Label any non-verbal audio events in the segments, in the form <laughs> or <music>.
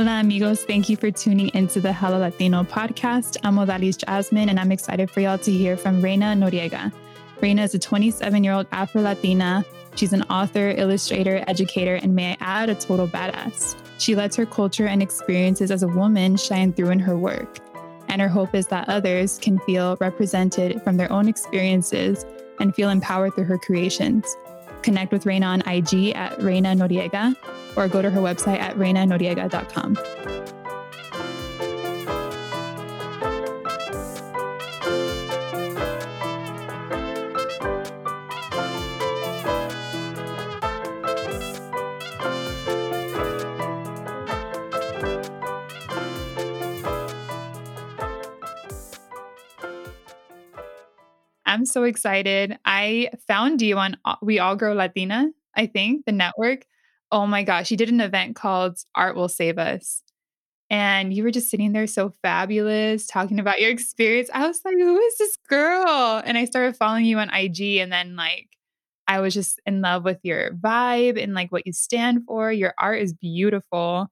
Hola, amigos. Thank you for tuning into the Hella Latino podcast. I'm Odalys Jasmine, and I'm excited for y'all to hear from Reyna Noriega. Reyna is a 27 year old Afro Latina. She's an author, illustrator, educator, and may I add, a total badass. She lets her culture and experiences as a woman shine through in her work. And her hope is that others can feel represented from their own experiences and feel empowered through her creations. Connect with Reyna on IG at Reyna Noriega or go to her website at reynanoriega.com. I'm so excited. I found you on We All Grow Latina, I think, the network. Oh my gosh, you did an event called Art Will Save Us. And you were just sitting there so fabulous, talking about your experience. I was like, who is this girl? And I started following you on IG. And then, like, I was just in love with your vibe and like what you stand for. Your art is beautiful.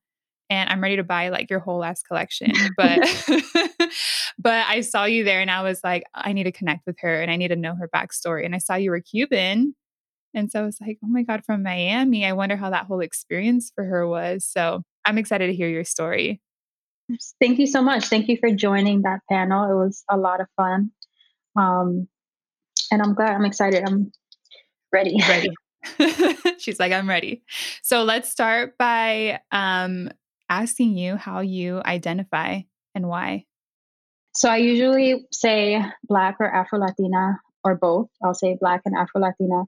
And I'm ready to buy like your whole last collection. But <laughs> <laughs> but I saw you there and I was like, I need to connect with her and I need to know her backstory. And I saw you were Cuban. And so I was like, oh my God, from Miami. I wonder how that whole experience for her was. So I'm excited to hear your story. Thank you so much. Thank you for joining that panel. It was a lot of fun. Um, and I'm glad, I'm excited. I'm ready. Ready. <laughs> She's like, I'm ready. So let's start by um, asking you how you identify and why. So I usually say Black or Afro Latina or both. I'll say Black and Afro Latina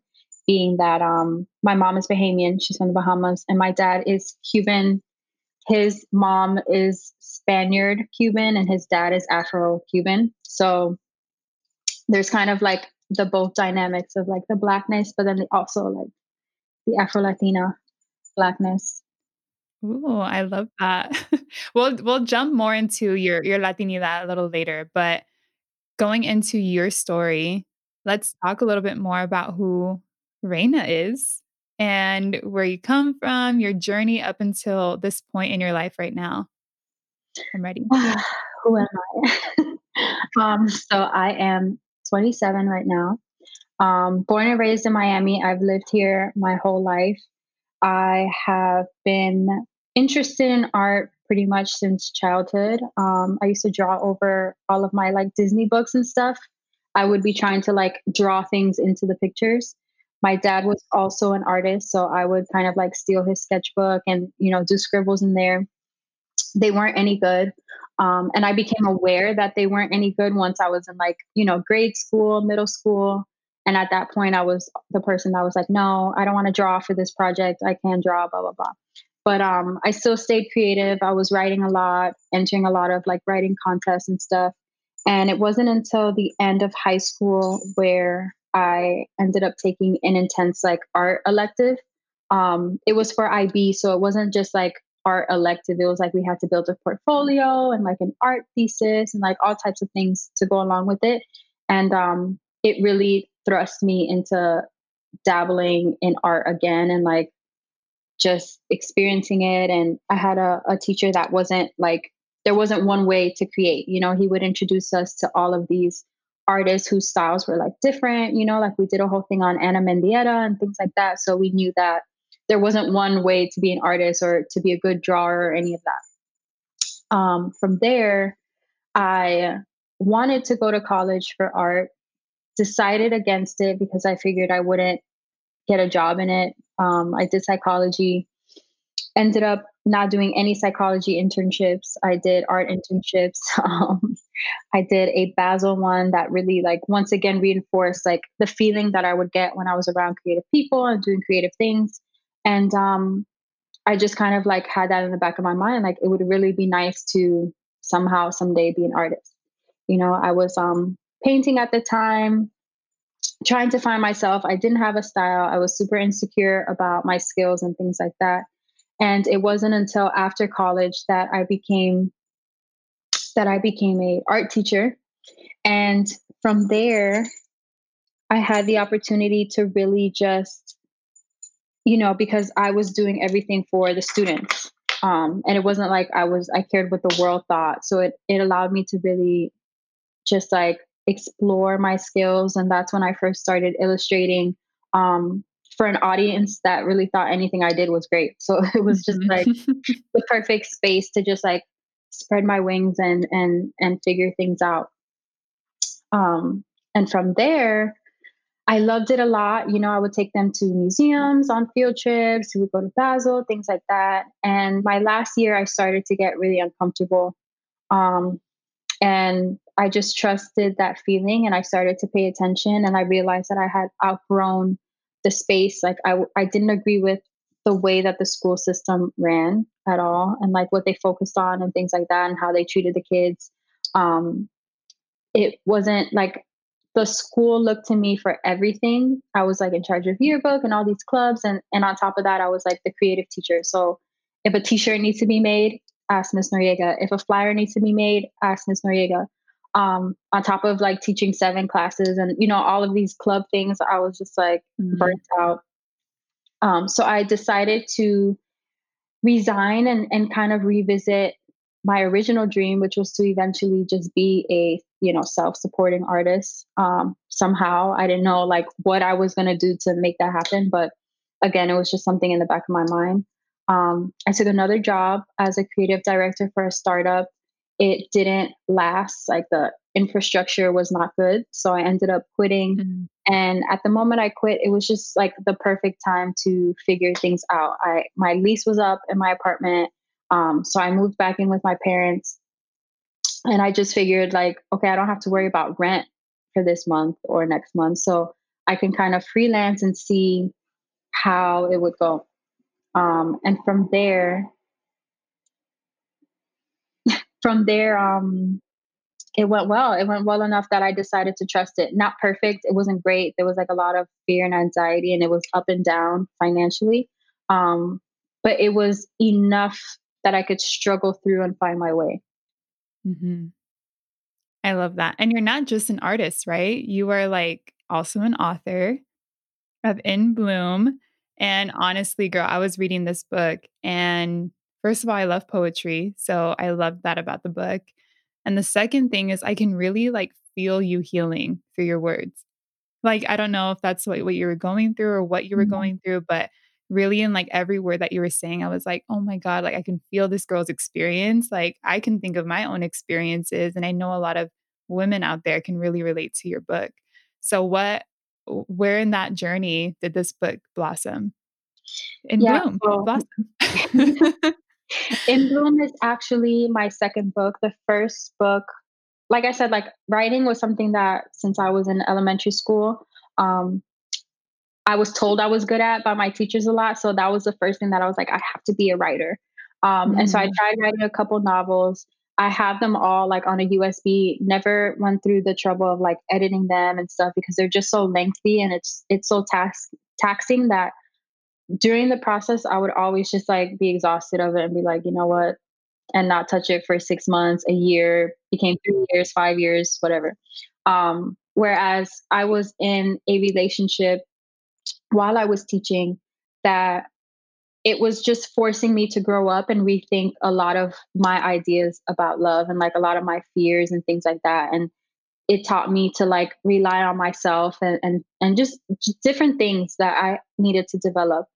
being that um, my mom is Bahamian, she's from the Bahamas, and my dad is Cuban. His mom is Spaniard Cuban, and his dad is Afro Cuban. So there's kind of like the both dynamics of like the blackness, but then also like the Afro Latina blackness. Ooh, I love that. <laughs> we'll we'll jump more into your your Latinidad a little later, but going into your story, let's talk a little bit more about who Reyna is and where you come from, your journey up until this point in your life right now. I'm ready. <sighs> Who am I? <laughs> um, so I am 27 right now. Um, born and raised in Miami. I've lived here my whole life. I have been interested in art pretty much since childhood. Um, I used to draw over all of my like Disney books and stuff. I would be trying to like draw things into the pictures my dad was also an artist so i would kind of like steal his sketchbook and you know do scribbles in there. They weren't any good um, and i became aware that they weren't any good once i was in like you know grade school middle school and at that point i was the person that was like no i don't want to draw for this project. I can't draw blah blah blah. But um, i still stayed creative. I was writing a lot entering a lot of like writing contests and stuff. And it wasn't until the end of high school where I ended up taking an intense like art elective. Um, it was for IB, so it wasn't just like art elective. It was like we had to build a portfolio and like an art thesis and like all types of things to go along with it. And um, it really thrust me into dabbling in art again and like just experiencing it. And I had a, a teacher that wasn't like, there wasn't one way to create. You know, he would introduce us to all of these artists whose styles were like different, you know, like we did a whole thing on Ana Mendieta and things like that. So we knew that there wasn't one way to be an artist or to be a good drawer or any of that. Um, from there, I wanted to go to college for art, decided against it because I figured I wouldn't get a job in it. Um, I did psychology. Ended up not doing any psychology internships. I did art internships. <laughs> Um, I did a Basel one that really like once again reinforced like the feeling that I would get when I was around creative people and doing creative things. And um, I just kind of like had that in the back of my mind. Like it would really be nice to somehow someday be an artist. You know, I was um painting at the time, trying to find myself. I didn't have a style. I was super insecure about my skills and things like that. And it wasn't until after college that I became that I became a art teacher. And from there, I had the opportunity to really just, you know, because I was doing everything for the students. Um, and it wasn't like I was I cared what the world thought. So it it allowed me to really just like explore my skills. And that's when I first started illustrating um, for an audience that really thought anything I did was great. So <laughs> it was just like mm-hmm. <laughs> the perfect space to just like spread my wings and and and figure things out. Um, and from there, I loved it a lot. You know, I would take them to museums on field trips. We would go to Basel, things like that. And my last year, I started to get really uncomfortable. Um, and I just trusted that feeling and I started to pay attention. And I realized that I had outgrown the space like i i didn't agree with the way that the school system ran at all and like what they focused on and things like that and how they treated the kids. Um it wasn't like the school looked to me for everything. I was like in charge of yearbook and all these clubs and and on top of that i was like the creative teacher. So if a t-shirt needs to be made ask miss noriega. If a flyer needs to be made ask miss noriega um, on top of like teaching seven classes and you know all of these club things i was just like mm-hmm. burnt out. Um, so i decided to resign and, and kind of revisit my original dream which was to eventually just be a you know self-supporting artist. Um, somehow i didn't know like what i was going to do to make that happen but again it was just something in the back of my mind. Um, i took another job as a creative director for a startup it didn't last. Like the infrastructure was not good. So I ended up quitting. Mm-hmm. And at the moment I quit, it was just like the perfect time to figure things out. I my lease was up in my apartment. Um, so I moved back in with my parents. And I just figured like, okay, I don't have to worry about rent for this month or next month. So I can kind of freelance and see how it would go. Um, and from there, from there, um, it went well. It went well enough that I decided to trust it. Not perfect. It wasn't great. There was like a lot of fear and anxiety, and it was up and down financially. Um, but it was enough that I could struggle through and find my way. Mm-hmm. I love that. And you're not just an artist, right? You are like also an author of In Bloom. And honestly, girl, I was reading this book and First of all, I love poetry. So I love that about the book. And the second thing is I can really like feel you healing through your words. Like, I don't know if that's what, what you were going through or what you were mm-hmm. going through, but really in like every word that you were saying, I was like, oh my God, like I can feel this girl's experience. Like I can think of my own experiences. And I know a lot of women out there can really relate to your book. So what where in that journey did this book blossom? In yeah, bloom, blossom. <laughs> <laughs> In Bloom is actually my second book. The first book, like I said, like writing was something that since I was in elementary school, um, I was told I was good at by my teachers a lot. So that was the first thing that I was like, I have to be a writer. Um, mm-hmm. And so I mm. tried writing a couple novels. I have them all like on a USB. Never went through the trouble of like editing them and stuff because they're just so lengthy and it's it's so tax taxing that during the process, I would always just like be exhausted of it and be like, you know what, and not touch it for six months, a year, became three years, five years, whatever. Um, whereas I was in a relationship while I was teaching that it was just forcing me to grow up and rethink a lot of my ideas about love and like a lot of my fears and things like that. And it taught me to like rely on myself and and, and just, just different things that I needed to develop.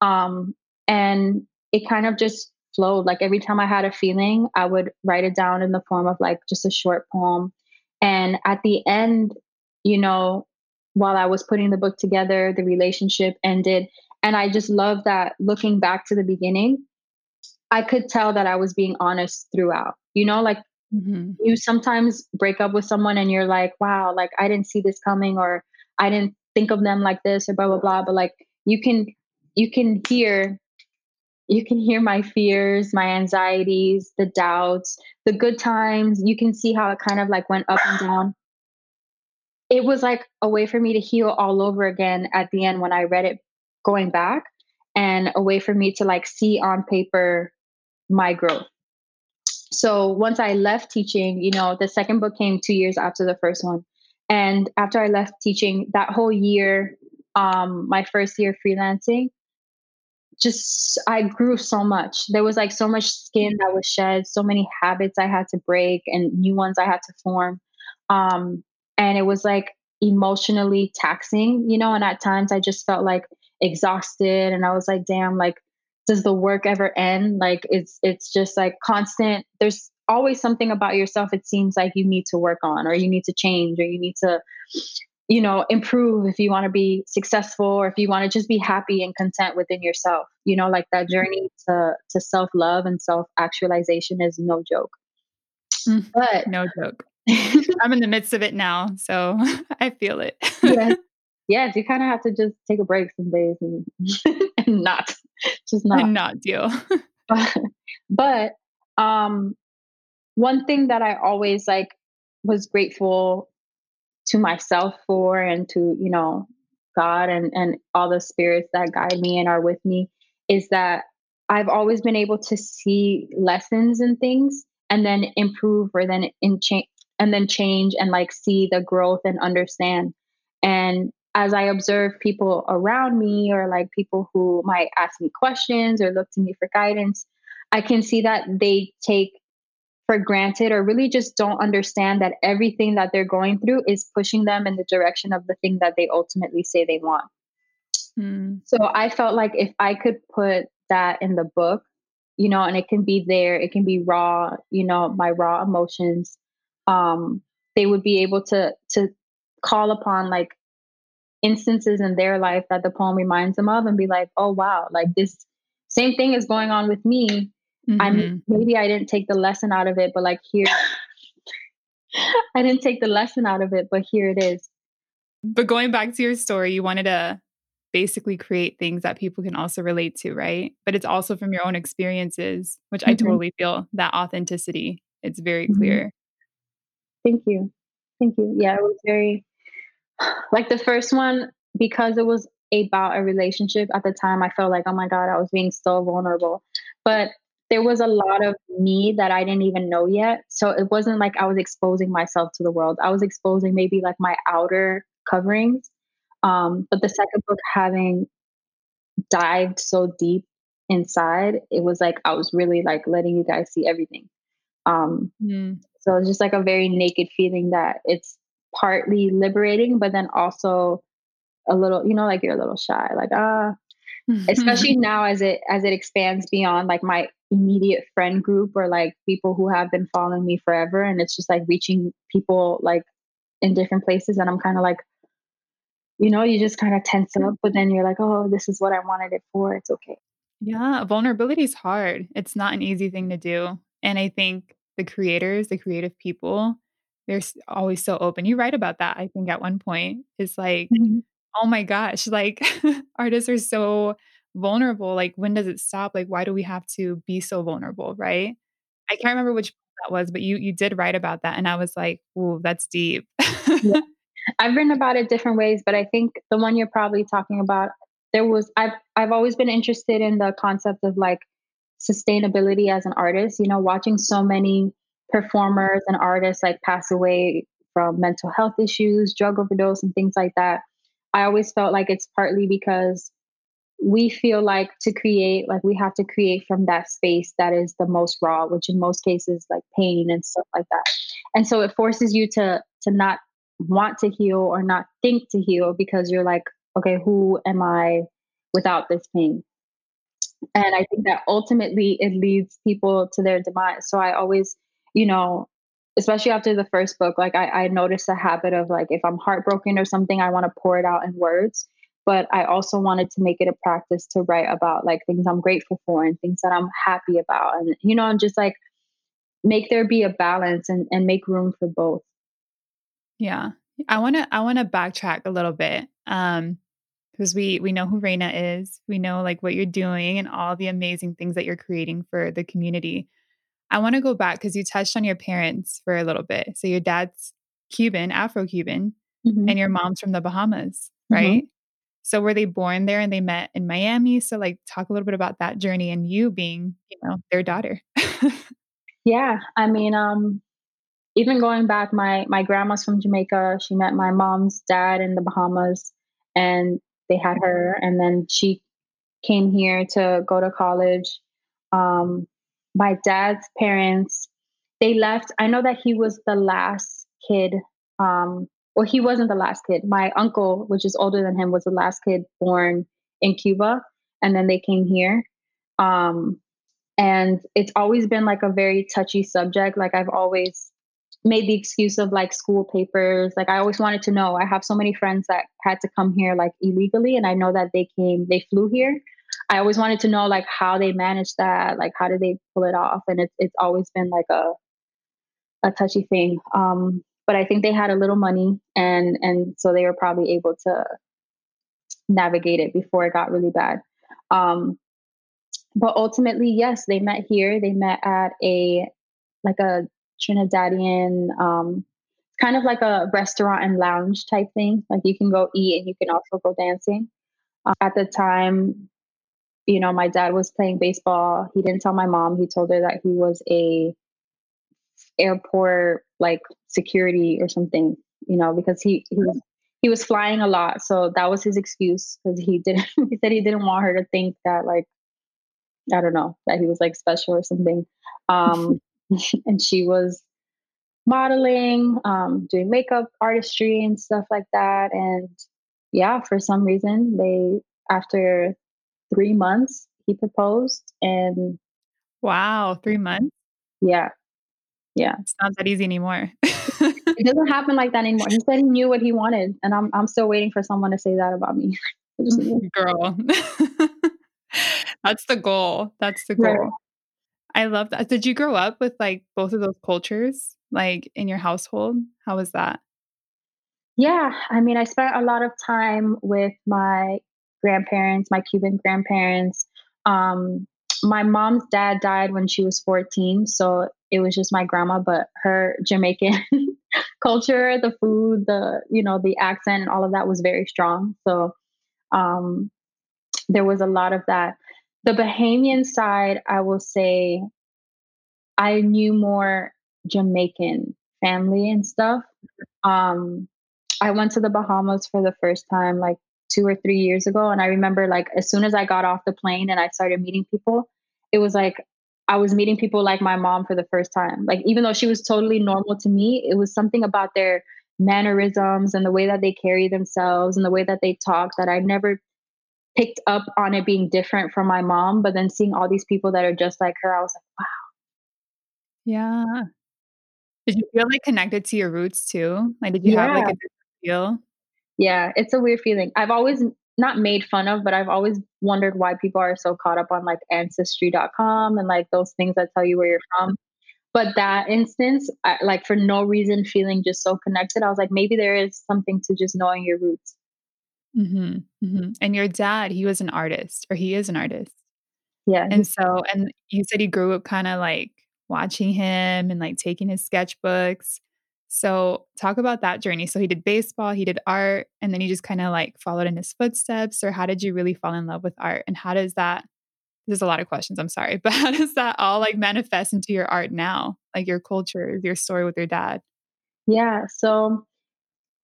Um, and it kind of just flowed. Like every time I had a feeling, I would write it down in the form of like just a short poem. And at the end, you know, while I was putting the book together, the relationship ended. And I just love that looking back to the beginning, I could tell that I was being honest throughout. You know, like mm-hmm. you sometimes break up with someone and you're like, wow, like I didn't see this coming or I didn't think of them like this or blah blah blah. But like you can you can hear you can hear my fears, my anxieties, the doubts, the good times. You can see how it kind of like went up and down. It was like a way for me to heal all over again at the end when I read it going back and a way for me to like see on paper my growth. So once I left teaching, you know, the second book came 2 years after the first one. And after I left teaching, that whole year um my first year freelancing, just I grew so much. There was like so much skin that was shed, so many habits I had to break and new ones I had to form. Um, and it was like emotionally taxing, you know, and at times I just felt like exhausted and I was like, damn, like does the work ever end? Like it's it's just like constant there's always something about yourself it seems like you need to work on or you need to change or you need to you know improve if you want to be successful or if you want to just be happy and content within yourself. You know like that journey to to self love and self actualization is no joke. Mm, but no joke. <laughs> I'm in the midst of it now so <laughs> i feel it. Yes <laughs> yes you kind of have to just take a break some days and, and not just not. And not deal. But, but um one thing that i always like was grateful to myself for and to you know god and and all the spirits that guide me and are with me is that i've always been able to see lessons and things and then improve or then in change and then change and like see the growth and understand. And as i observe people around me or like people who might ask me questions or look to me for guidance i can see that they take for granted or really just don't understand that everything that they're going through is pushing them in the direction of the thing that they ultimately say they want. Mm. So I felt like if I could put that in the book, you know, and it can be there, it can be raw, you know, my raw emotions, um, they would be able to to call upon like instances in their life that the poem reminds them of and be like, oh wow, like this same thing is going on with me Mm-hmm. I maybe I didn't take the lesson out of it, but like here, <laughs> I didn't take the lesson out of it, but here it is. But going back to your story, you wanted to basically create things that people can also relate to, right? But it's also from your own experiences, which mm-hmm. I totally feel that authenticity. It's very mm-hmm. clear. Thank you. Thank you. Yeah, it was very <sighs> like the first one because it was about a relationship at the time I felt like oh my god I was being so vulnerable but there was a lot of me that I didn't even know yet. So it wasn't like I was exposing myself to the world. I was exposing maybe like my outer coverings. Um, but the second book, having dived so deep inside, it was like I was really like letting you guys see everything. Um, mm. So it's just like a very naked feeling that it's partly liberating, but then also a little, you know, like you're a little shy, like ah, <laughs> especially now as it as it expands beyond like my immediate friend group or like people who have been following me forever and it's just like reaching people like in different places and i'm kind of like you know you just kind of tense up but then you're like oh this is what i wanted it for. It's okay. Yeah vulnerability is hard. It's not an easy thing to do and i think the creators the creative people they're always so open. You write about that i think at one point. It's like mm-hmm. oh my gosh <laughs> like artists are so vulnerable like when does it stop? Like why do we have to be so vulnerable right? I can't remember which that was but you you did write about that and i was like oh that's deep. Yeah. <laughs> i've written about it different ways but i think the one you're probably talking about there was i've i've always been interested in the concept of like sustainability as an artist you know watching so many performers and artists like pass away from mental health issues drug overdose and things like that. I always felt like it's partly because we feel like to create like we have to create from that space that is the most raw which in most cases like pain and stuff like that. And so it forces you to to not want to heal or not think to heal because you're like okay who am i without this pain? And i think that ultimately it leads people to their demise. So i always you know especially after the first book like i, I noticed a habit of like if i'm heartbroken or something i want to pour it out in words but I also wanted to make it a practice to write about like things I'm grateful for and things that I'm happy about. And, you know, and just like make there be a balance and, and make room for both. Yeah. I want to, I want to backtrack a little bit. Um, because we we know who Reyna is. We know like what you're doing and all the amazing things that you're creating for the community. I want to go back because you touched on your parents for a little bit. So your dad's Cuban, Afro Cuban, mm-hmm. and your mom's from the Bahamas, mm-hmm. right? Mm-hmm. So were they born there and they met in Miami? So like talk a little bit about that journey and you being, you know, their daughter. <laughs> yeah, I mean, um even going back my my grandma's from Jamaica. She met my mom's dad in the Bahamas and they had her and then she came here to go to college. Um my dad's parents they left. I know that he was the last kid um well, he wasn't the last kid. My uncle, which is older than him, was the last kid born in Cuba, and then they came here. Um, and it's always been like a very touchy subject. Like I've always made the excuse of like school papers. Like I always wanted to know. I have so many friends that had to come here like illegally, and I know that they came, they flew here. I always wanted to know like how they managed that, like how did they pull it off, and it's it's always been like a a touchy thing. Um, but I think they had a little money and and so they were probably able to navigate it before it got really bad. Um, but ultimately, yes, they met here. They met at a like a Trinidadian, um, kind of like a restaurant and lounge type thing. Like you can go eat and you can also go dancing. Uh, at the time, you know, my dad was playing baseball. He didn't tell my mom. He told her that he was a airport like security or something, you know, because he he was he was flying a lot, so that was his excuse because he didn't. <laughs> he said he didn't want her to think that like I don't know that he was like special or something. Um, <laughs> <laughs> and she was modeling, um, doing makeup artistry and stuff like that. And yeah, for some reason, they after three months he proposed and wow, three months. Yeah, yeah. It's not that easy anymore. <laughs> it doesn't happen like that anymore. He said he knew what he wanted, and I'm I'm still waiting for someone to say that about me. <laughs> <laughs> Girl. That's the goal. That's the goal. Right. I love that. Did you grow up with like both of those cultures like in your household? How was that? Yeah, I mean, I spent a lot of time with my grandparents, my Cuban grandparents. Um, my mom's dad died when she was 14, so it was just my grandma, but her Jamaican <laughs> culture, the food, the you know, the accent, and all of that was very strong. So um, there was a lot of that. The Bahamian side, I will say, I knew more Jamaican family and stuff. Um, I went to the Bahamas for the first time like two or three years ago. And I remember like as soon as I got off the plane and I started meeting people, it was like I was meeting people like my mom for the first time. Like even though she was totally normal to me, it was something about their mannerisms and the way that they carry themselves and the way that they talk that I never picked up on it being different from my mom. But then seeing all these people that are just like her, I was like, wow. Yeah. Did you feel like connected to your roots too? Like, did you yeah. have like a different feel? Yeah, it's a weird feeling. I've always not made fun of, but I've always wondered why people are so caught up on like ancestry.com and like those things that tell you where you're from. But that instance, I, like for no reason, feeling just so connected, I was like, maybe there is something to just knowing your roots. Mm-hmm, mm-hmm. And your dad, he was an artist, or he is an artist. Yeah. And so, and you said he grew up kind of like watching him and like taking his sketchbooks. So, talk about that journey. So, he did baseball, he did art, and then you just kind of like followed in his footsteps. Or how did you really fall in love with art? And how does that, there's a lot of questions, I'm sorry, <laughs> but how does that all like manifest into your art now? Like your culture, your story with your dad? Yeah. So,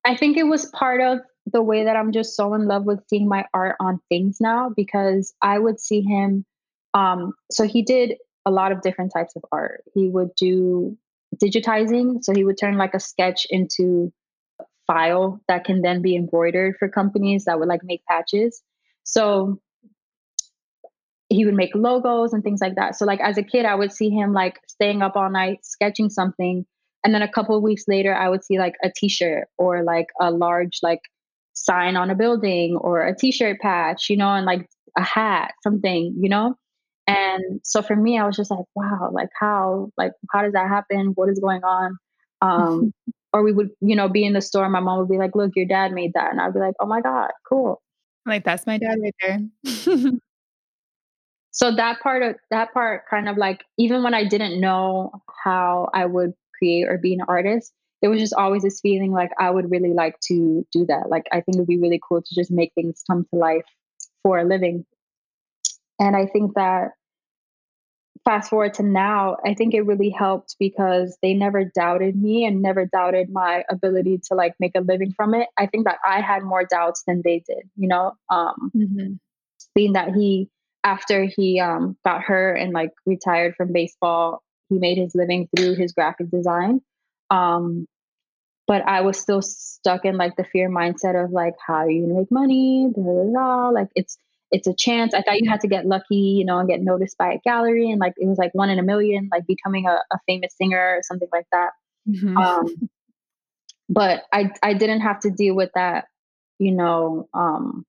I think it was part of the way that I'm just so in love with seeing my art on things now because I would see him. Um, so, he did a lot of different types of art. He would do digitizing. So he would turn like a sketch into a file that can then be embroidered for companies that would like make patches. So he would make logos and things like that. So like as a kid, I would see him like staying up all night sketching something. And then a couple of weeks later, I would see like a t-shirt or like a large like sign on a building or a t-shirt patch, you know, and like a hat, something, you know? And so for me, I was just like, wow, like how, like how does that happen? What is going on? Um, <laughs> or we would, you know, be in the store. My mom would be like, look, your dad made that. And I'd be like, oh my God, cool. Like that's my dad right there. <laughs> so that part of that part kind of like even when I didn't know how I would create or be an artist, there was just always this feeling like I would really like to do that. Like I think it'd be really cool to just make things come to life for a living. And I think that fast forward to now, I think it really helped because they never doubted me and never doubted my ability to like make a living from it. I think that I had more doubts than they did, you know, um, mm-hmm. being that he, after he um, got hurt and like retired from baseball, he made his living through his graphic design. Um, but I was still stuck in like the fear mindset of like, how are you gonna make money? Blah, blah, blah. Like it's it's a chance. I thought you had to get lucky, you know, and get noticed by a gallery, and like it was like one in a million, like becoming a, a famous singer or something like that. Mm-hmm. Um, but I I didn't have to deal with that, you know, um,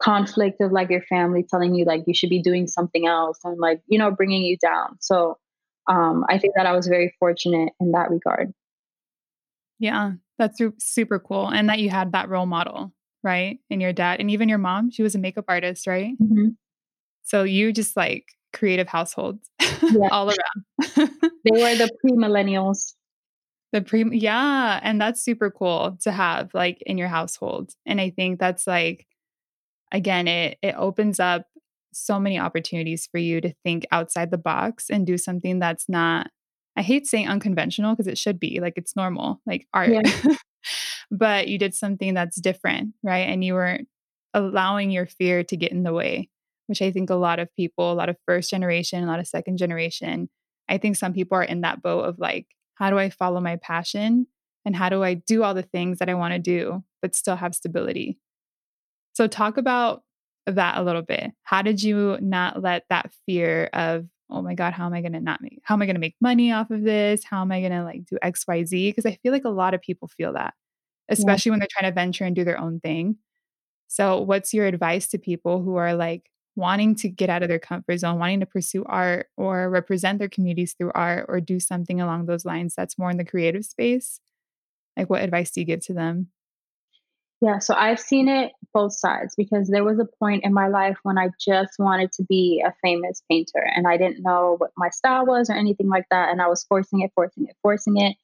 conflict of like your family telling you like you should be doing something else and like you know bringing you down. So um, I think that I was very fortunate in that regard. Yeah, that's super cool, and that you had that role model right? And your dad, and even your mom, she was a makeup artist, right? Mm-hmm. So you just like creative households yeah. <laughs> all around. they were the pre millennials. The pre, yeah. And that's super cool to have like in your household. And I think that's like, again, it, it opens up so many opportunities for you to think outside the box and do something that's not, I hate saying unconventional because it should be like it's normal, like art. Yeah. <laughs> but you did something that's different, right? And you weren't allowing your fear to get in the way, which I think a lot of people, a lot of first generation, a lot of second generation, I think some people are in that boat of like, how do I follow my passion? And how do I do all the things that I want to do, but still have stability? So, talk about that a little bit. How did you not let that fear of, oh my God, how am I going to not make, how am I going to make money off of this? How am I going to like do XYZ? Because I feel like a lot of people feel that especially yeah. when they're trying to venture and do their own thing. So, what's your advice to people who are like wanting to get out of their comfort zone, wanting to pursue art or represent their communities through art or do something along those lines that's more in the creative space? Like, what advice do you give to them? Yeah, so I've seen it both sides because there was a point in my life when I just wanted to be a famous painter and I didn't know what my style was or anything like that. And I was forcing it, forcing it, forcing it.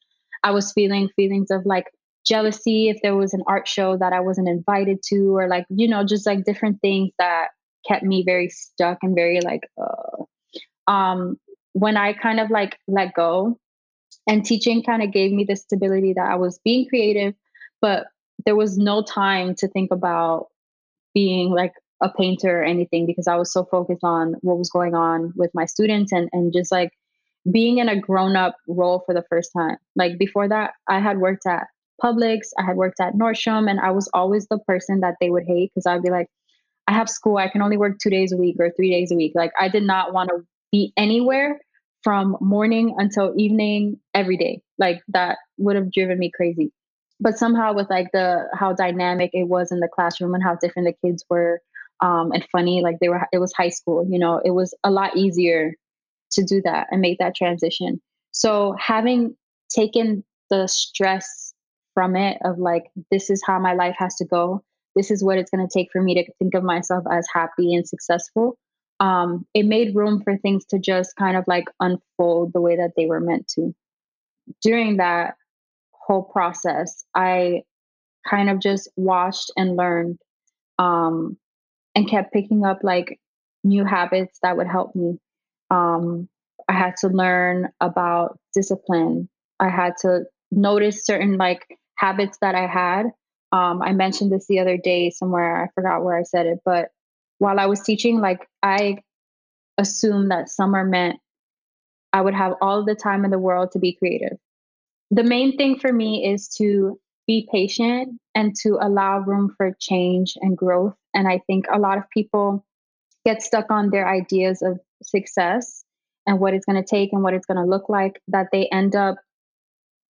I was feeling feelings of like jealousy if there was an art show that I wasn't invited to, or like, you know, just like different things that kept me very stuck and very like, uh, um, when I kind of like let go and teaching kind of gave me the stability that I was being creative, but there was no time to think about being like a painter or anything because I was so focused on what was going on with my students and, and just like being in a grown up role for the first time. Like before that, I had worked at Publix. I had worked at Nordstrom, and I was always the person that they would hate because I'd be like, I have school. I can only work two days a week or three days a week. Like, I did not want to be anywhere from morning until evening every day. Like, that would have driven me crazy. But somehow, with like the how dynamic it was in the classroom and how different the kids were, um, and funny, like they were, it was high school, you know, it was a lot easier to do that and make that transition. So, having taken the stress from it of like this is how my life has to go. This is what it's going to take for me to think of myself as happy and successful. Um, it made room for things to just kind of like unfold the way that they were meant to. During that whole process i kind of just watched and learned um, and kept picking up like new habits that would help me. Um, i had to learn about discipline. I had to notice certain like habits that I had. Um, I mentioned this the other day somewhere. I forgot where I said it, but while I was teaching, like I assumed that summer meant I would have all the time in the world to be creative. The main thing for me is to be patient and to allow room for change and growth. And I think a lot of people get stuck on their ideas of success and what it's going to take and what it's going to look like that they end up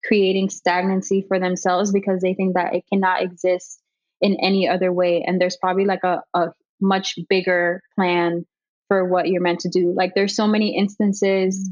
creating stagnancy for themselves because they think that it cannot exist in any other way. And there's probably like a, a much bigger plan for what you're meant to do. Like there's so many instances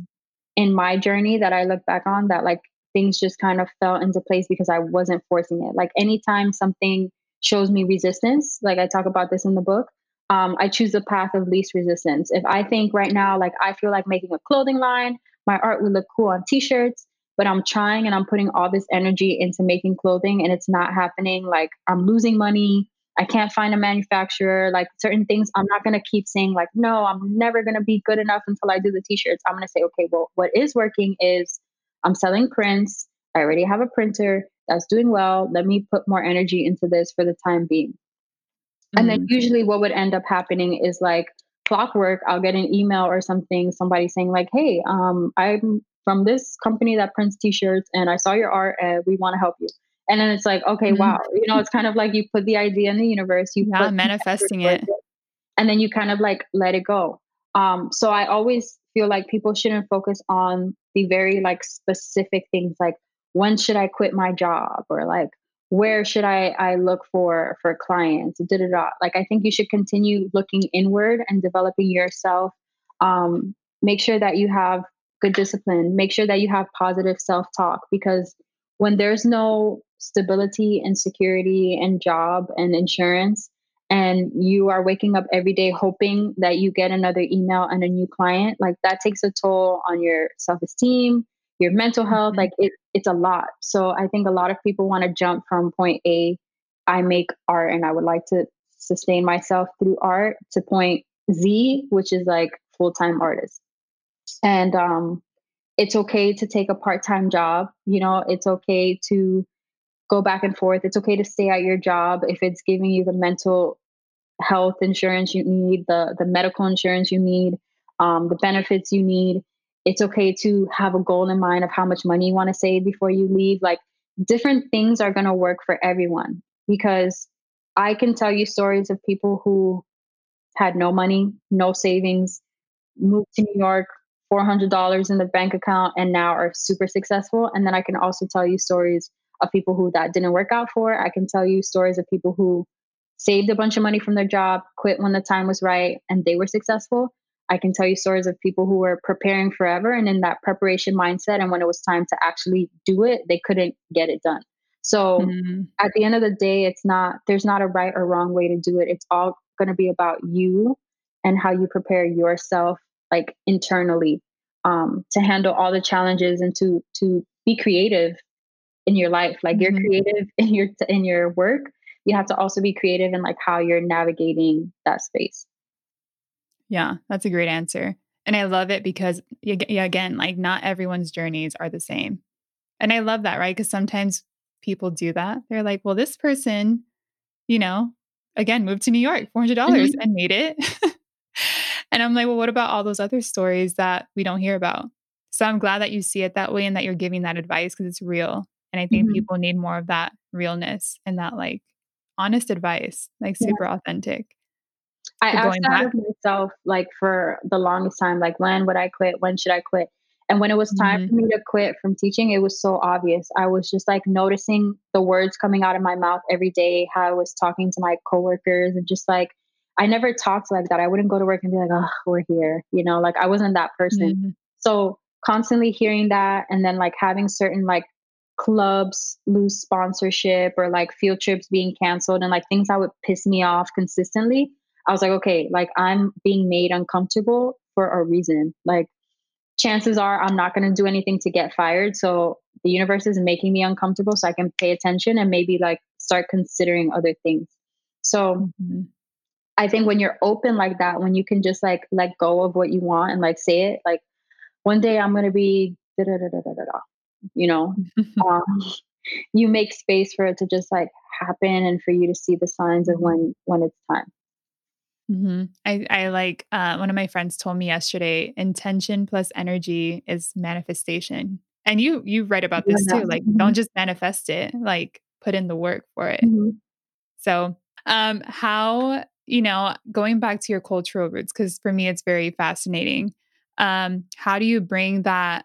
in my journey that I look back on that like things just kind of fell into place because I wasn't forcing it. Like anytime something shows me resistance, like I talk about this in the book, um, I choose the path of least resistance. If I think right now, like I feel like making a clothing line, my art would look cool on t-shirts, but I'm trying and I'm putting all this energy into making clothing and it's not happening. Like I'm losing money. I can't find a manufacturer. Like certain things, I'm not going to keep saying, like, no, I'm never going to be good enough until I do the t shirts. I'm going to say, okay, well, what is working is I'm selling prints. I already have a printer that's doing well. Let me put more energy into this for the time being. Mm-hmm. And then mm-hmm. usually what would end up happening is like clockwork, I'll get an email or something, somebody saying, like, hey, um, I'm from this company that prints t-shirts and I saw your art and we want to help you. And then it's like, okay, mm-hmm. wow. You know, it's kind of like you put the idea in the universe, you yeah, manifesting it. And then you kind of like let it go. Um, so I always feel like people shouldn't focus on the very like specific things like when should I quit my job or like where should I I look for for clients da, da, da. like I think you should continue looking inward and developing yourself um, make sure that you have good discipline. Make sure that you have positive self-talk because when there's no stability and security and job and insurance and you are waking up every day hoping that you get another email and a new client like that takes a toll on your self-esteem your mental health mm-hmm. like it, it's a lot. So i think a lot of people want to jump from point a i make art and i would like to sustain myself through art to point z which is like full-time artist and um, it's okay to take a part-time job you know it's okay to go back and forth it's okay to stay at your job if it's giving you the mental health insurance you need the the medical insurance you need um, the benefits you need it's okay to have a goal in mind of how much money you want to save before you leave like different things are going to work for everyone because i can tell you stories of people who had no money no savings moved to new york $400 in the bank account and now are super successful. And then I can also tell you stories of people who that didn't work out for. I can tell you stories of people who saved a bunch of money from their job, quit when the time was right, and they were successful. I can tell you stories of people who were preparing forever and in that preparation mindset. And when it was time to actually do it, they couldn't get it done. So mm-hmm. at the end of the day, it's not, there's not a right or wrong way to do it. It's all going to be about you and how you prepare yourself like internally um, to handle all the challenges and to to be creative in your life. Like mm-hmm. you're creative <laughs> in your in your work. You have to also be creative in like how you're navigating that space. Yeah that's a great answer and i love it because yeah, again like not everyone's journeys are the same and i love that right? Because sometimes people do that. They're like well this person you know again moved to new york $400 mm-hmm. and made it <laughs> And I'm like, well, what about all those other stories that we don't hear about? So I'm glad that you see it that way and that you're giving that advice because it's real. And I think mm-hmm. people need more of that realness and that like honest advice, like super yeah. authentic. I asked that of myself like for the longest time, like when would I quit? When should I quit? And when it was time mm-hmm. for me to quit from teaching, it was so obvious. I was just like noticing the words coming out of my mouth every day, how I was talking to my coworkers and just like I never talked like that. I wouldn't go to work and be like, oh, we're here. You know, like I wasn't that person. Mm-hmm. So constantly hearing that and then like having certain like clubs lose sponsorship or like field trips being canceled and like things that would piss me off consistently. I was like, okay, like I'm being made uncomfortable for a reason. Like chances are I'm not going to do anything to get fired. So the universe is making me uncomfortable so I can pay attention and maybe like start considering other things. So mm-hmm. I think when you're open like that, when you can just like let go of what you want and like say it, like one day I'm gonna be da da da da da da, you know, <laughs> um, you make space for it to just like happen and for you to see the signs of when when it's time. Mm-hmm. I, I like uh, one of my friends told me yesterday intention plus energy is manifestation and you you write about this yeah, too like mm-hmm. don't just manifest it like put in the work for it mm-hmm. so um how you know, going back to your cultural roots, because for me it's very fascinating. Um, how do you bring that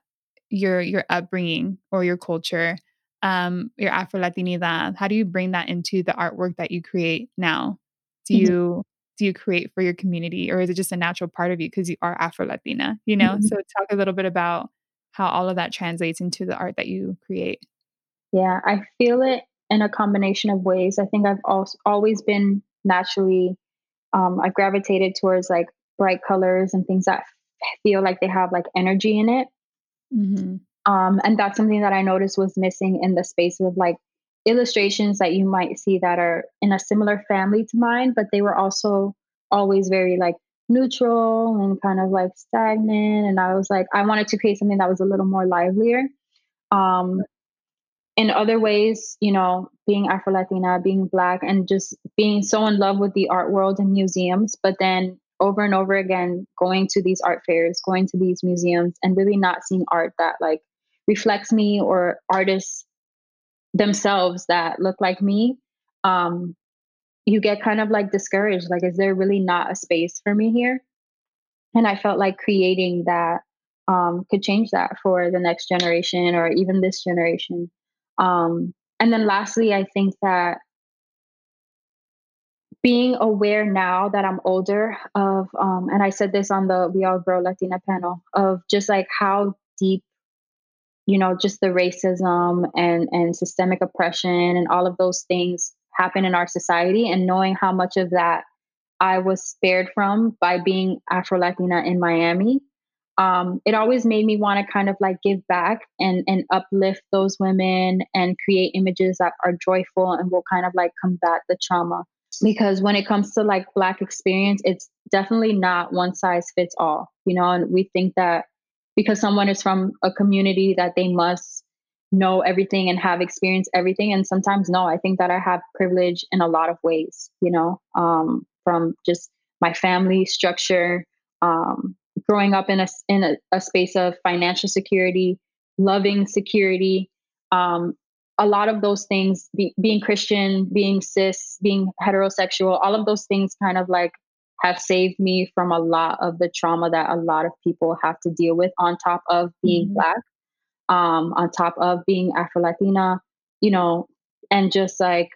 your your upbringing or your culture um, your Afro Latinidad? How do you bring that into the artwork that you create now? Do mm-hmm. you do you create for your community or is it just a natural part of you because you are Afro Latina? You know, mm-hmm. so talk a little bit about how all of that translates into the art that you create. Yeah, I feel it in a combination of ways. I think I've also always been naturally, um, I gravitated towards like bright colors and things that feel like they have like energy in it. Mm-hmm. Um, and that's something that I noticed was missing in the space of like illustrations that you might see that are in a similar family to mine, but they were also always very like neutral and kind of like stagnant. And I was like, I wanted to create something that was a little more livelier. Um, in other ways, you know, being Afro Latina, being Black, and just being so in love with the art world and museums, but then over and over again going to these art fairs, going to these museums, and really not seeing art that like reflects me or artists themselves that look like me, um, you get kind of like discouraged. Like, is there really not a space for me here? And I felt like creating that um, could change that for the next generation or even this generation. Um, and then lastly, I think that being aware now that I'm older of, um, and I said this on the We All Grow Latina panel, of just like how deep you know just the racism and and systemic oppression and all of those things happen in our society and knowing how much of that i was spared from by being afro latina in miami um, it always made me want to kind of like give back and and uplift those women and create images that are joyful and will kind of like combat the trauma. Because when it comes to like black experience it's definitely not one size fits all you know and we think that because someone is from a community that they must know everything and have experienced everything and sometimes no i think that i have privilege in a lot of ways you know um, from just my family structure um, growing up in a in a, a, space of financial security loving security um, a lot of those things be, being christian being cis being heterosexual all of those things kind of like have saved me from a lot of the trauma that a lot of people have to deal with on top of being mm-hmm. black um, on top of being afro latina you know and just like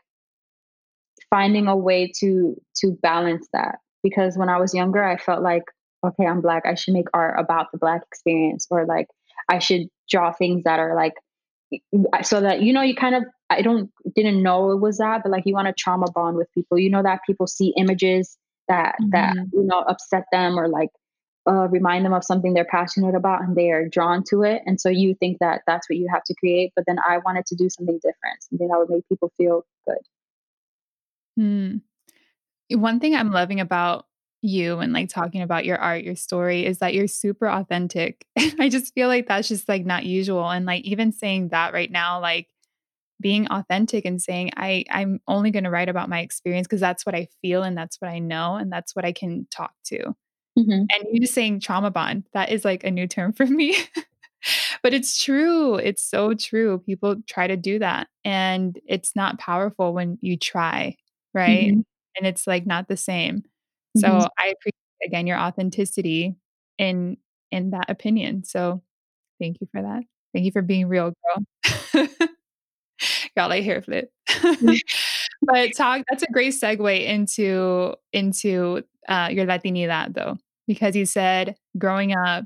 finding a way to to balance that because when i was younger i felt like okay i'm black i should make art about the black experience or like i should draw things that are like so that you know you kind of i don't didn't know it was that but like you want to trauma bond with people you know that people see images that mm-hmm. that you know upset them or like uh, remind them of something they're passionate about and they are drawn to it and so you think that that's what you have to create but then i wanted to do something different something that would make people feel good hmm. one thing i'm loving about you and like talking about your art your story is that you're super authentic. <laughs> I just feel like that's just like not usual. And like even saying that right now like being authentic and saying i i'm only going to write about my experience because that's what i feel and that's what i know and that's what i can talk to. Mm-hmm. and you just saying trauma bond that is like a new term for me. <laughs> But it's true. It's so true. People try to do that and it's not powerful when you try right? Mm-hmm. and it's like not the same mm-hmm. so i appreciate again your authenticity in in that opinion so thank you for that thank you for being real girl <laughs> got like hair flip. <laughs> but talk that's a great segue into into uh, your Latinidad though, because you said growing up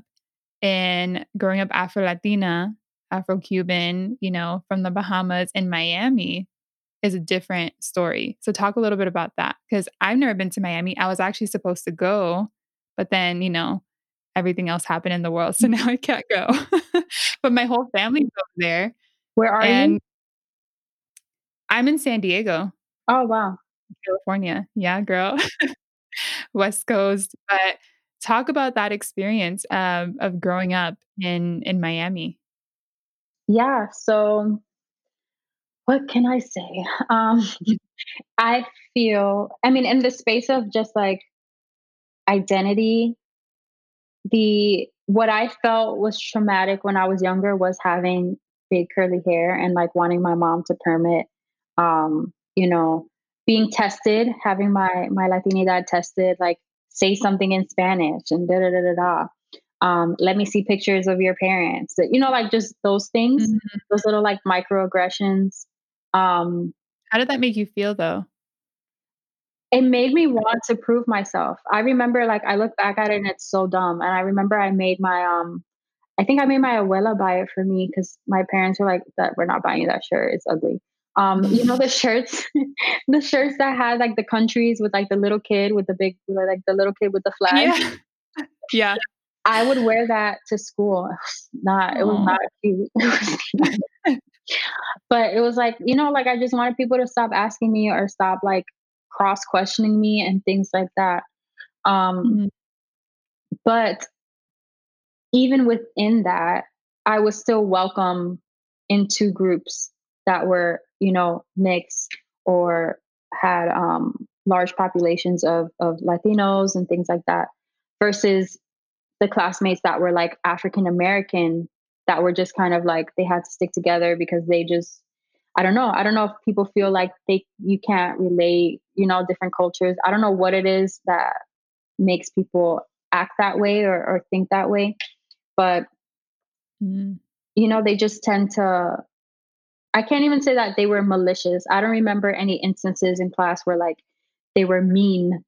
in growing up Afro Latina, Afro Cuban, you know, from the Bahamas in Miami is a different story. So talk a little bit about that because I've never been to Miami. I was actually supposed to go, but then, you know, everything else happened in the world. So <laughs> now I can't go. <laughs> but my whole family's over there. Where are and you? I'm in San Diego. Oh, wow. California. Yeah, girl. <laughs> West Coast. But talk about that experience um, of growing up in in Miami. Yeah. So, what can I say? <laughs> Um, I feel. I mean, in the space of just like identity, the what I felt was traumatic when I was younger was having big curly hair and like wanting my mom to perm it um, you know, being tested, having my my Latinidad tested, like say something in Spanish and da da da da da. um, let me see pictures of your parents. You know, like just those things, mm-hmm. those little like microaggressions. Um, How did that make you feel though? It made me want to prove myself. I remember like I look back at it and it's so dumb. And I remember I made my um I think I made my abuela buy it for me because my parents were like that we're not buying you that shirt. It's ugly. Um, you know <laughs> the shirts, <laughs> the shirts that had like the countries with like the little kid with the big like the little kid with the flag. Yeah. <laughs> yeah. I would wear that to school. It was not it was not cute. But it was like, you know, like I just wanted people to stop asking me or stop like cross questioning me and things like that. Um mm-hmm. but even within that, I was still welcome into groups that were, you know, mixed or had um large populations of of Latinos and things like that versus the classmates that were like African American that were just kind of like they had to stick together because they just I don't know. I don't know if people feel like they you can't relate, you know, different cultures. I don't know what it is that makes people act that way or, or think that way. But mm. you know, they just tend to I can't even say that they were malicious. I don't remember any instances in class where like they were mean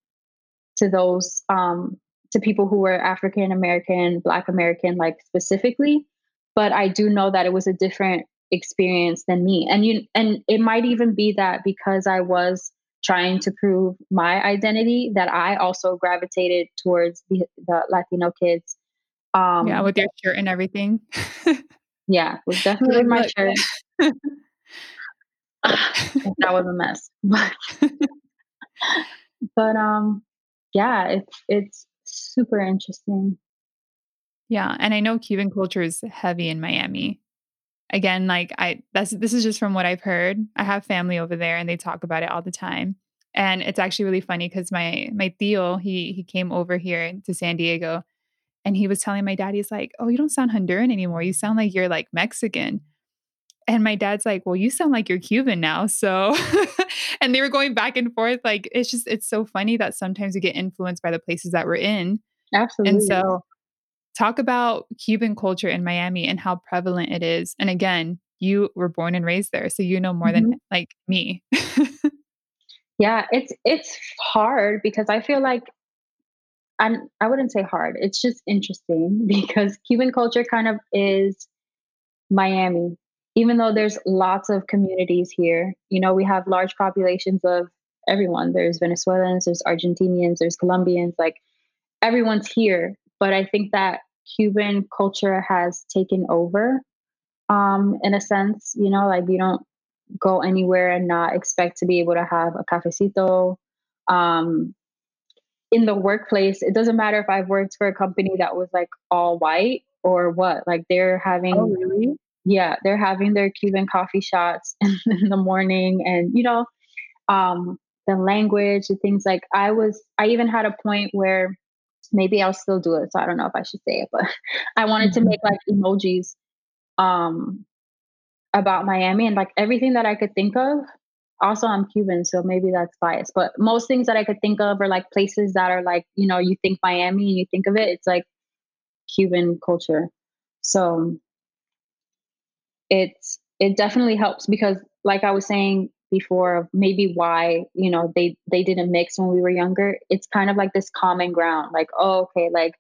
to those um to people who were African American, Black American, like specifically. But I do know that it was a different experience than me. And you and it might even be that because I was trying to prove my identity that I also gravitated towards the, the Latino kids. Um, yeah, with your shirt and everything. <laughs> yeah, was definitely my shirt. <laughs> that was a mess. <laughs> But, but um yeah, it's it's super interesting. Yeah, and I know Cuban culture is heavy in Miami. Again, like I that's this is just from what I've heard. I have family over there and they talk about it all the time. And it's actually really funny cuz my my tío, he he came over here to San Diego and he was telling my dad he's like, "Oh, you don't sound Honduran anymore. You sound like you're like Mexican." And my dad's like, "Well, you sound like you're Cuban now." So <laughs> and they were going back and forth like it's just it's so funny that sometimes we get influenced by the places that we're in. Absolutely. And so talk about Cuban culture in Miami and how prevalent it is. And again, you were born and raised there, so you know more mm-hmm. than like me. yeah, it's it's hard because I feel like I'm I wouldn't say hard. It's just interesting <laughs> because Cuban culture kind of is Miami even though there's lots of communities here, you know, we have large populations of everyone. There's Venezuelans, there's Argentinians, there's Colombians, like everyone's here. But I think that Cuban culture has taken over um, in a sense, you know, like you don't go anywhere and not expect to be able to have a cafecito. Um, in the workplace, it doesn't matter if I've worked for a company that was like all white or what, like they're having oh, really? yeah, they're having their Cuban coffee shots <laughs> in the morning and, you know, um, the language and things like I was, I even had a point where maybe I'll still do it. So I don't know if I should say it, but <laughs> I wanted mm-hmm. to make like emojis um, about Miami and like everything that I could think of. Also, I'm Cuban, so maybe that's biased, but most things that I could think of are like places that are like, you know, you think Miami and you think of it, it's like Cuban culture. So it's it definitely helps because like i was saying before maybe why you know they they didn't mix when we were younger it's kind of like this common ground like oh okay like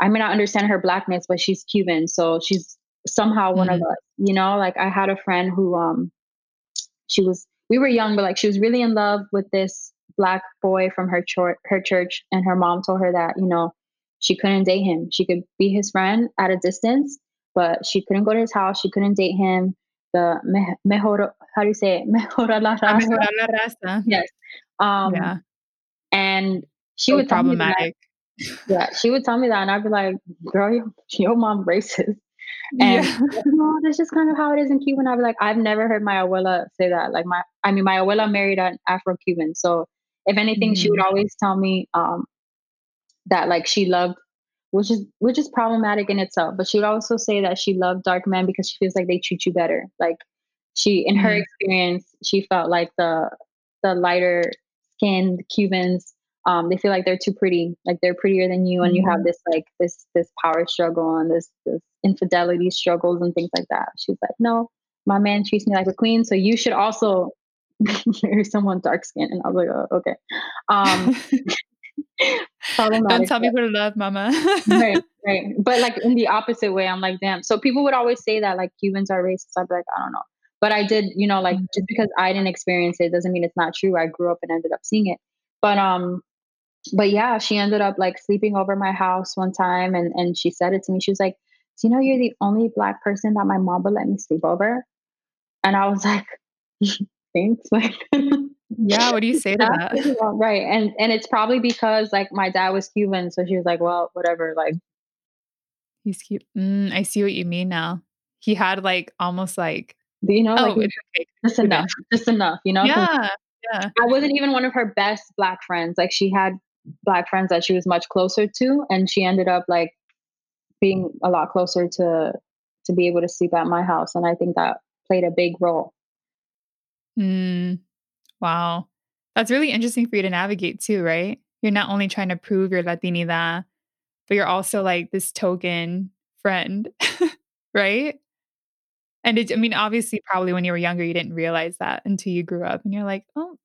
i may not understand her blackness but she's cuban so she's somehow one mm-hmm. of us you know like i had a friend who um she was we were young but like she was really in love with this black boy from her church her church and her mom told her that you know she couldn't date him she could be his friend at a distance but she couldn't go to his house. She couldn't date him. The mejor, how do you say it? <laughs> La raza. Mejora la raza. Yes. Um, yeah. And she so would problematic. <laughs> yeah, she would tell me that, and I'd be like, "Girl, your, your mom racist." And yeah. no, that's just kind of how it is in Cuba. And I'd be like, I've never heard my abuela say that. Like my, I mean, my abuela married an Afro-Cuban, so if anything, mm-hmm. she would mm-hmm. always tell me um, that like she loved which is which is problematic in itself. But she would also say that she loved dark men because she feels like they treat you better. Like she, in her mm-hmm. experience, she felt like the the lighter skinned Cubans um, they feel like they're too pretty, like they're prettier than you, and mm-hmm. you have mm-hmm. this like this this power struggle and this this infidelity struggles and things like that. She's like, no, my man treats me like a queen, so you should also <laughs> marry someone dark skinned. And I was like, oh, okay. Um, <laughs> <laughs> Don't tell me who to love, mama. right, <laughs> right. But like in the opposite way, I'm like, damn. So people would always say that like Cubans are racist. I'd be like, I don't know. But I did, you know, like mm-hmm. just because I didn't experience it doesn't mean it's not true. I grew up and ended up seeing it. But um, but yeah, she ended up like sleeping over my house one time and and she said it to me. She was like, Do you know you're the only black person that my mom would let me sleep over? And I was like, <laughs> Thanks. Like <laughs> Yeah, what do you <laughs> say to that? Right. And and it's probably because like my dad was Cuban, so she was like, Well, whatever, like he's cute. Mm, I see what you mean now. He had like almost like you know, oh, like okay. just enough, just enough, you know? Yeah. Yeah. I wasn't even one of her best black friends. Like she had black friends that she was much closer to and she ended up like being a lot closer to to be able to sleep at my house and i think that played a big role mm, wow that's really interesting for you to navigate too right you're not only trying to prove you're latinidad but you're also like this token friend <laughs> right and it, i mean obviously probably when you were younger you didn't realize that until you grew up and you're like oh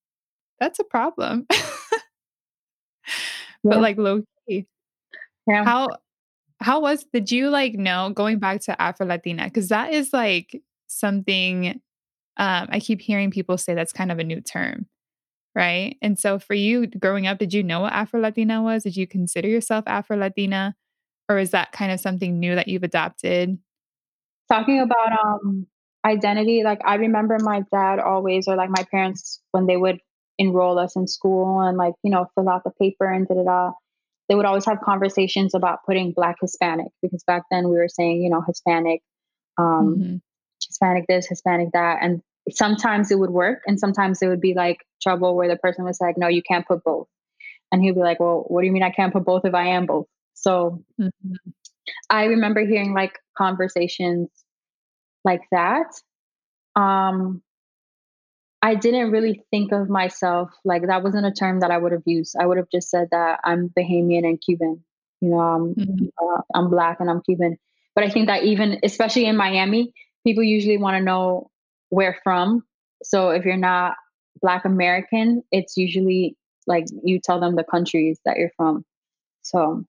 that's a problem <laughs> but like low key. Yeah. How how was did you like know going back to Afro Latina? Because that is like something um, I keep hearing people say that's kind of a new term. Right. And so for you growing up, did you know what Afro Latina was? Did you consider yourself Afro Latina? Or is that kind of something new that you've adopted? Talking about um identity, like I remember my dad always or like my parents when they would enroll us in school and like you know fill out the paper and da da da they would always have conversations about putting black hispanic because back then we were saying you know hispanic um mm-hmm. Hispanic this hispanic that and sometimes it would work and sometimes it would be like trouble where the person was like no you can't put both and he'd be like well what do you mean i can't put both if i am both so mm-hmm. i remember hearing like conversations like that um I didn't really think of myself like that wasn't a term that I would have used. I would have just said that I'm Bahamian and Cuban. You know, I'm mm-hmm. uh, I'm black and I'm Cuban. But I think that even especially in Miami, people usually want to know where from. So if you're not black American, it's usually like you tell them the countries that you're from. So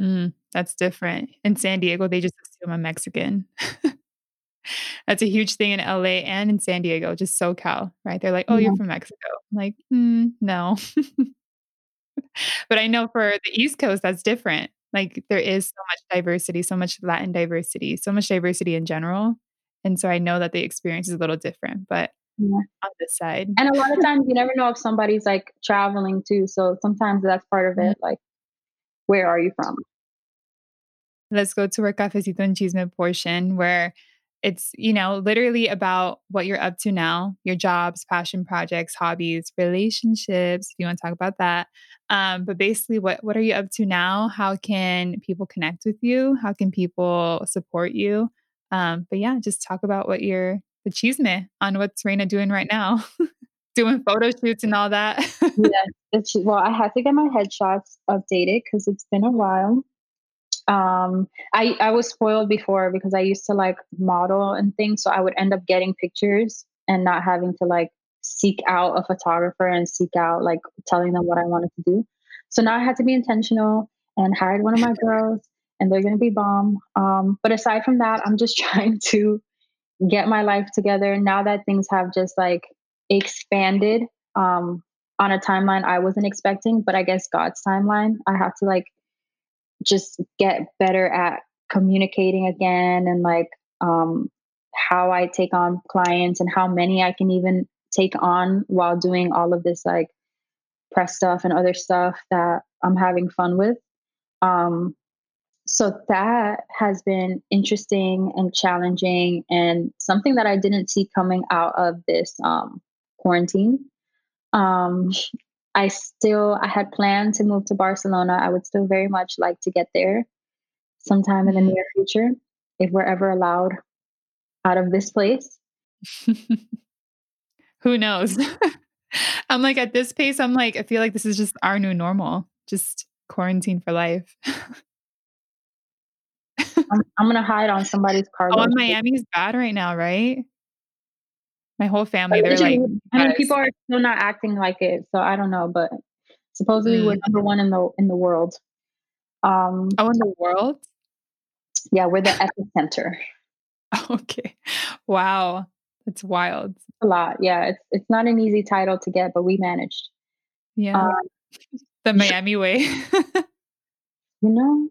mm, that's different. In San Diego, they just assume I'm Mexican. <laughs> That's a huge thing in LA and in San Diego, just SoCal, right? They're like, "Oh, yeah. you're from Mexico." I'm like, mm, no. <laughs> but I know for the East Coast, that's different. Like there is so much diversity, so much Latin diversity, so much diversity in general. And so I know that the experience is a little different, but yeah. on this side. And a lot of times you <laughs> never know if somebody's like traveling too. So sometimes that's part of it. Like, where are you from? Let's go to our cafecito and chisme portion where it's, you know, literally about what you're up to now, your jobs, passion projects, hobbies, relationships, if you want to talk about that. Um, but basically what what are you up to now? How can people connect with you? How can people support you? Um, but yeah, just talk about what you're the chisme on what's Reyna doing right now. <laughs> doing photo shoots and all that. yeah, <laughs> well, I had to get my headshots updated because it's been a while um i i was spoiled before because i used to like model and things so i would end up getting pictures and not having to like seek out a photographer and seek out like telling them what i wanted to do so now i had to be intentional and hired one of my <laughs> girls and they're going to be bomb um but aside from that i'm just <laughs> trying to get my life together now that things have just like expanded um on a timeline i wasn't expecting but i guess god's timeline i have to like just get better at communicating again and like um, how I take on clients and how many I can even take on while doing all of this like press stuff and other stuff that I'm having fun with. Um, so that has been interesting and challenging and something that I didn't see coming out of this um, quarantine. Um, <laughs> I still I had planned to move to Barcelona. I would still very much like to get there sometime in the near future if we're ever allowed out of this place. <laughs> Who knows? <laughs> I'm like, at this pace, I'm like, I feel like this is just our new normal, just quarantine for life. I'm, I'm gonna hide on somebody's car. Oh, Miami's bad right now, right? My whole family, they're like, I mean, people are still not acting like it, so I don't know, but supposedly mm. we're number one in the in the world. Um, oh, in the world? Yeah, we're the epicenter. <laughs> Okay. Wow. That's wild. A lot. Yeah. It's it's not an easy title to get, but we managed. Yeah. Um, <laughs> the Miami way. <laughs> you know,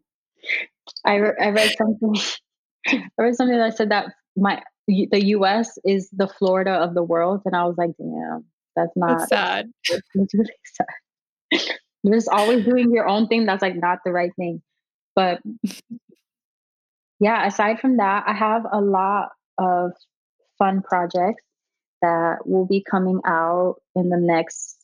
I, re- I read something. <laughs> I read something that said that my the U.S. is the Florida of the world, and I was like, damn, that's not that's sad. <laughs> It's really sad. <laughs> Just always doing your own thing. That's like not the right thing. But yeah, aside from that, I have a lot of fun projects that will be coming out in the next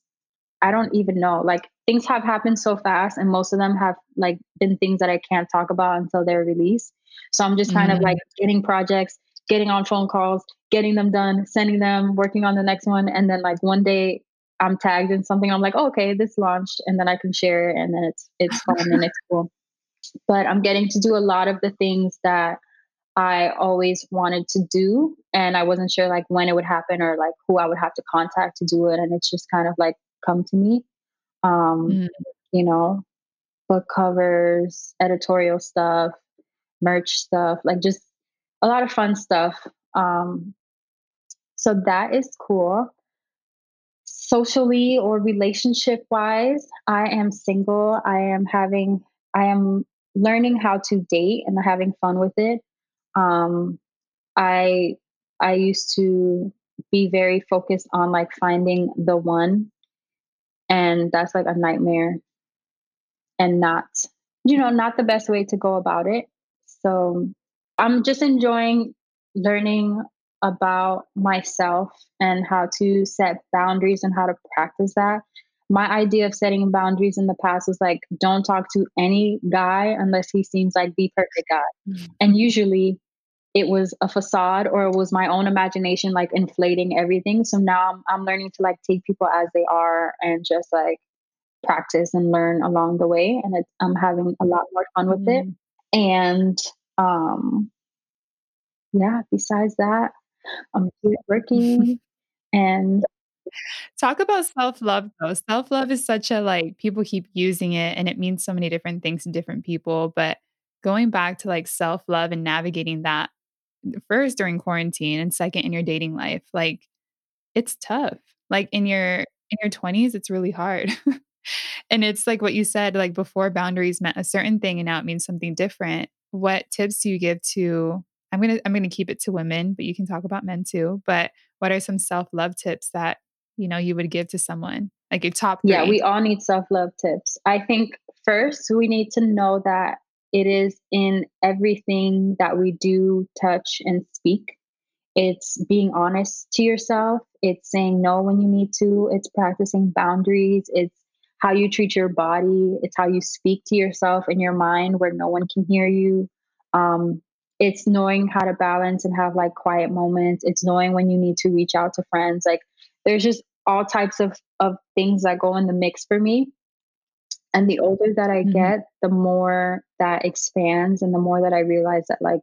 I don't even know. Like things have happened so fast and most of them have like been things that I can't talk about until they're released. So I'm just kind mm-hmm. of like getting projects, getting on phone calls, getting them done, sending them, working on the next one and then like one day I'm tagged in something I'm like, oh, "Okay, this launched." And then I can share it and then it's it's fun and it's cool but I'm getting to do a lot of the things that I always wanted to do. And I wasn't sure like when it would happen or like who I would have to contact to do it. And it's just kind of like come to me. Um, mm. You know, book covers, editorial stuff, merch stuff, like just a lot of fun stuff. Um, so that is cool. Socially or relationship wise, I am single. I am having, I am learning how to date and having fun with it. Um, I I used to be very focused on like finding the one, and that's like a nightmare, and not you know not the best way to go about it. So I'm just enjoying learning about myself and how to set boundaries and how to practice that my idea of setting boundaries in the past was like don't talk to any guy unless he seems like the perfect guy mm-hmm. and usually it was a facade or it was my own imagination like inflating everything. So now i'm, I'm learning to like take people as they are and just like practice and learn along the way. And i'm having a lot more fun with mm-hmm. it and um yeah besides that i'm working <laughs> and Talk about self-love though. Self-love is such a like people keep using it and it means so many different things to different people, but going back to like self-love and navigating that first during quarantine and second in your dating life, like it's tough. Like in your in your 20s it's really hard. <laughs> and it's like what you said like before boundaries meant a certain thing and now it means something different. What tips do you give to I'm going to I'm going to keep it to women, but you can talk about men too, but what are some self-love tips that you know you would give to someone like a top three? yeah we all need self-love tips i think first we need to know that it is in everything that we do touch and speak. It's being honest to yourself. It's saying no when you need to. It's practicing boundaries. It's how you treat your body. It's how you speak to yourself in your mind where no one can hear you. Um, it's knowing how to balance and have like quiet moments. It's knowing when you need to reach out to friends. Like there's just all types of of things that go in the mix for me and the older that i mm-hmm. get the more that expands and the more that i realize that like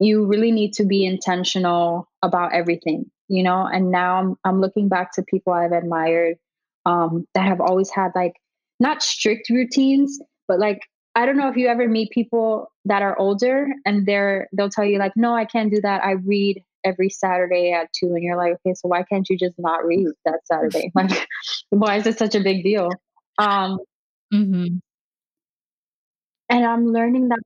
you really need to be intentional about everything you know and now i'm, I'm looking back to people i've admired um, that have always had like not strict routines but like i don't know if you ever meet people that are older and they're they'll tell you like no i can't do that i read every Saturday at two, and you're like, okay, so why can't you just not read that Saturday? <laughs> Like, why is it such a big deal? Um, mm-hmm. And I'm learning that.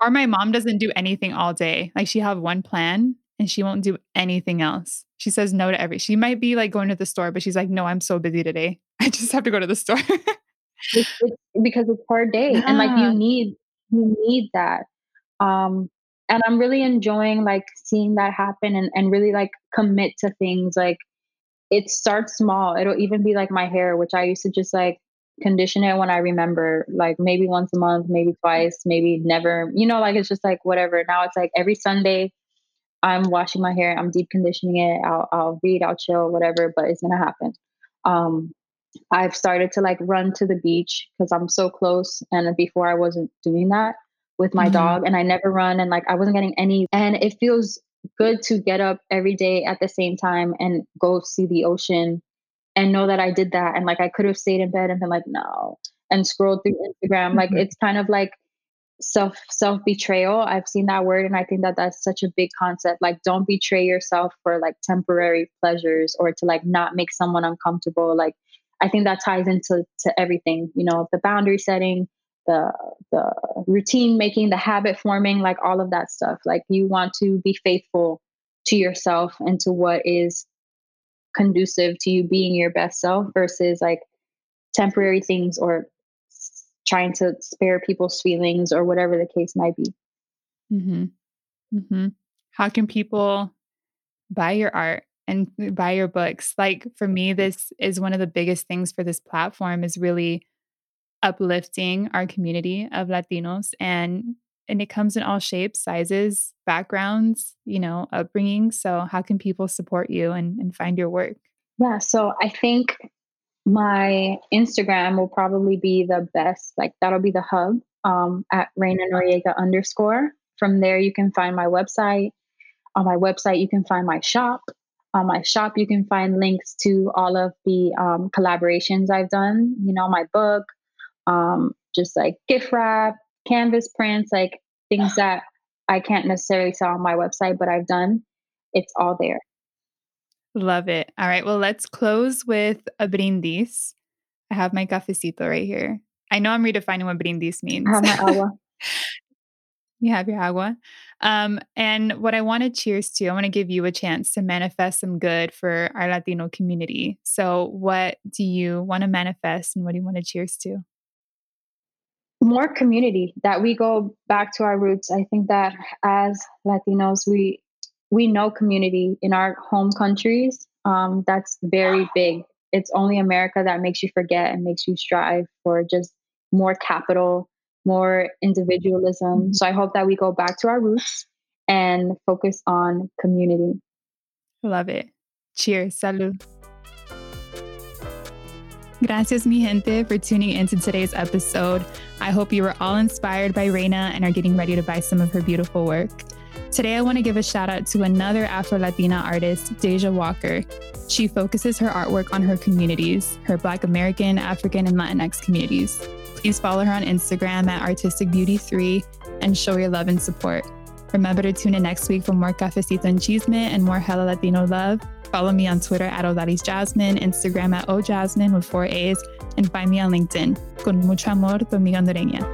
Or my mom doesn't do anything all day. Like she have one plan and she won't do anything else. She says no to every. She might be like going to the store, but she's like, no, I'm so busy today. <laughs> I just have to go to the store. it's, it's because it's her <laughs> day, and like you need you need that. Um, and i'm really enjoying like seeing that happen and, and really like commit to things like it starts small it'll even be like my hair which i used to just like condition it when i remember like maybe once a month maybe twice maybe never you know like it's just like whatever now it's like every sunday i'm washing my hair i'm deep conditioning it i'll, I'll read i'll chill whatever but it's gonna happen Um, I've started to like run to the beach because I'm so close. And before I wasn't doing that with my mm-hmm. dog, and I never run, and like I wasn't getting any. And it feels good to get up every day at the same time and go see the ocean and know that I did that. And like I could have stayed in bed and been like, no, and scrolled through Instagram. Mm-hmm. Like it's kind of like self self betrayal. I've seen that word, and I think that that's such a big concept. Like, don't betray yourself for like temporary pleasures or to like not make someone uncomfortable. Like, I think that ties into to everything. You know, the boundary setting, the the routine making, the habit forming, like all of that stuff. Like, you want to be faithful to yourself and to what is conducive to you being your best self versus like temporary things or trying to spare people's feelings or whatever the case might be. Mm-hmm. Mm-hmm. How can people buy your art and buy your books? Like for me, this is one of the biggest things for this platform is really uplifting our community of Latinos and and it comes in all shapes, sizes, backgrounds, you know, upbringing. So how can people support you and, and find your work? Yeah, so I think my Instagram will probably be the best. Like that'll be the hub um, at Reyna Noriega underscore. From there, you can find my website. On my website, you can find my shop. On my shop, you can find links to all of the um, collaborations I've done. You know, my book, um, just like gift wrap, canvas prints, like things <sighs> that I can't necessarily sell on my website, but I've done. It's all there. Love it. All right. Well, let's close with a brindis. I have my cafecito right here. I know I'm redefining what brindis means. I have my <laughs> agua. you have your agua. Um, and what I want to cheers to, I want to give you a chance to manifest some good for our Latino community. So, what do you want to manifest and what do you want to cheers to? More community, that we go back to our roots. I think that as Latinos, we we know community in our home countries. Um, that's very big. It's only America that makes you forget and makes you strive for just more capital, more individualism. Mm-hmm. So I hope that we go back to our roots and focus on community. Love it. Cheers. Salud. Gracias, mi gente, for tuning into today's episode. I hope you were all inspired by Reyna and are getting ready to buy some of her beautiful work. Today, I want to give a shout out to another Afro Latina artist, Deja Walker. She focuses her artwork on her communities, her Black American, African, and Latinx communities. Please follow her on Instagram at Artistic Beauty 3 and show your love and support. Remember to tune in next week for more Cafecito and Chisme and more Hella Latino love. Follow me on Twitter at Odalys Jasmine, Instagram at ojasmine with four A's, and find me on LinkedIn. Con mucho amor, tu amiga hondureña.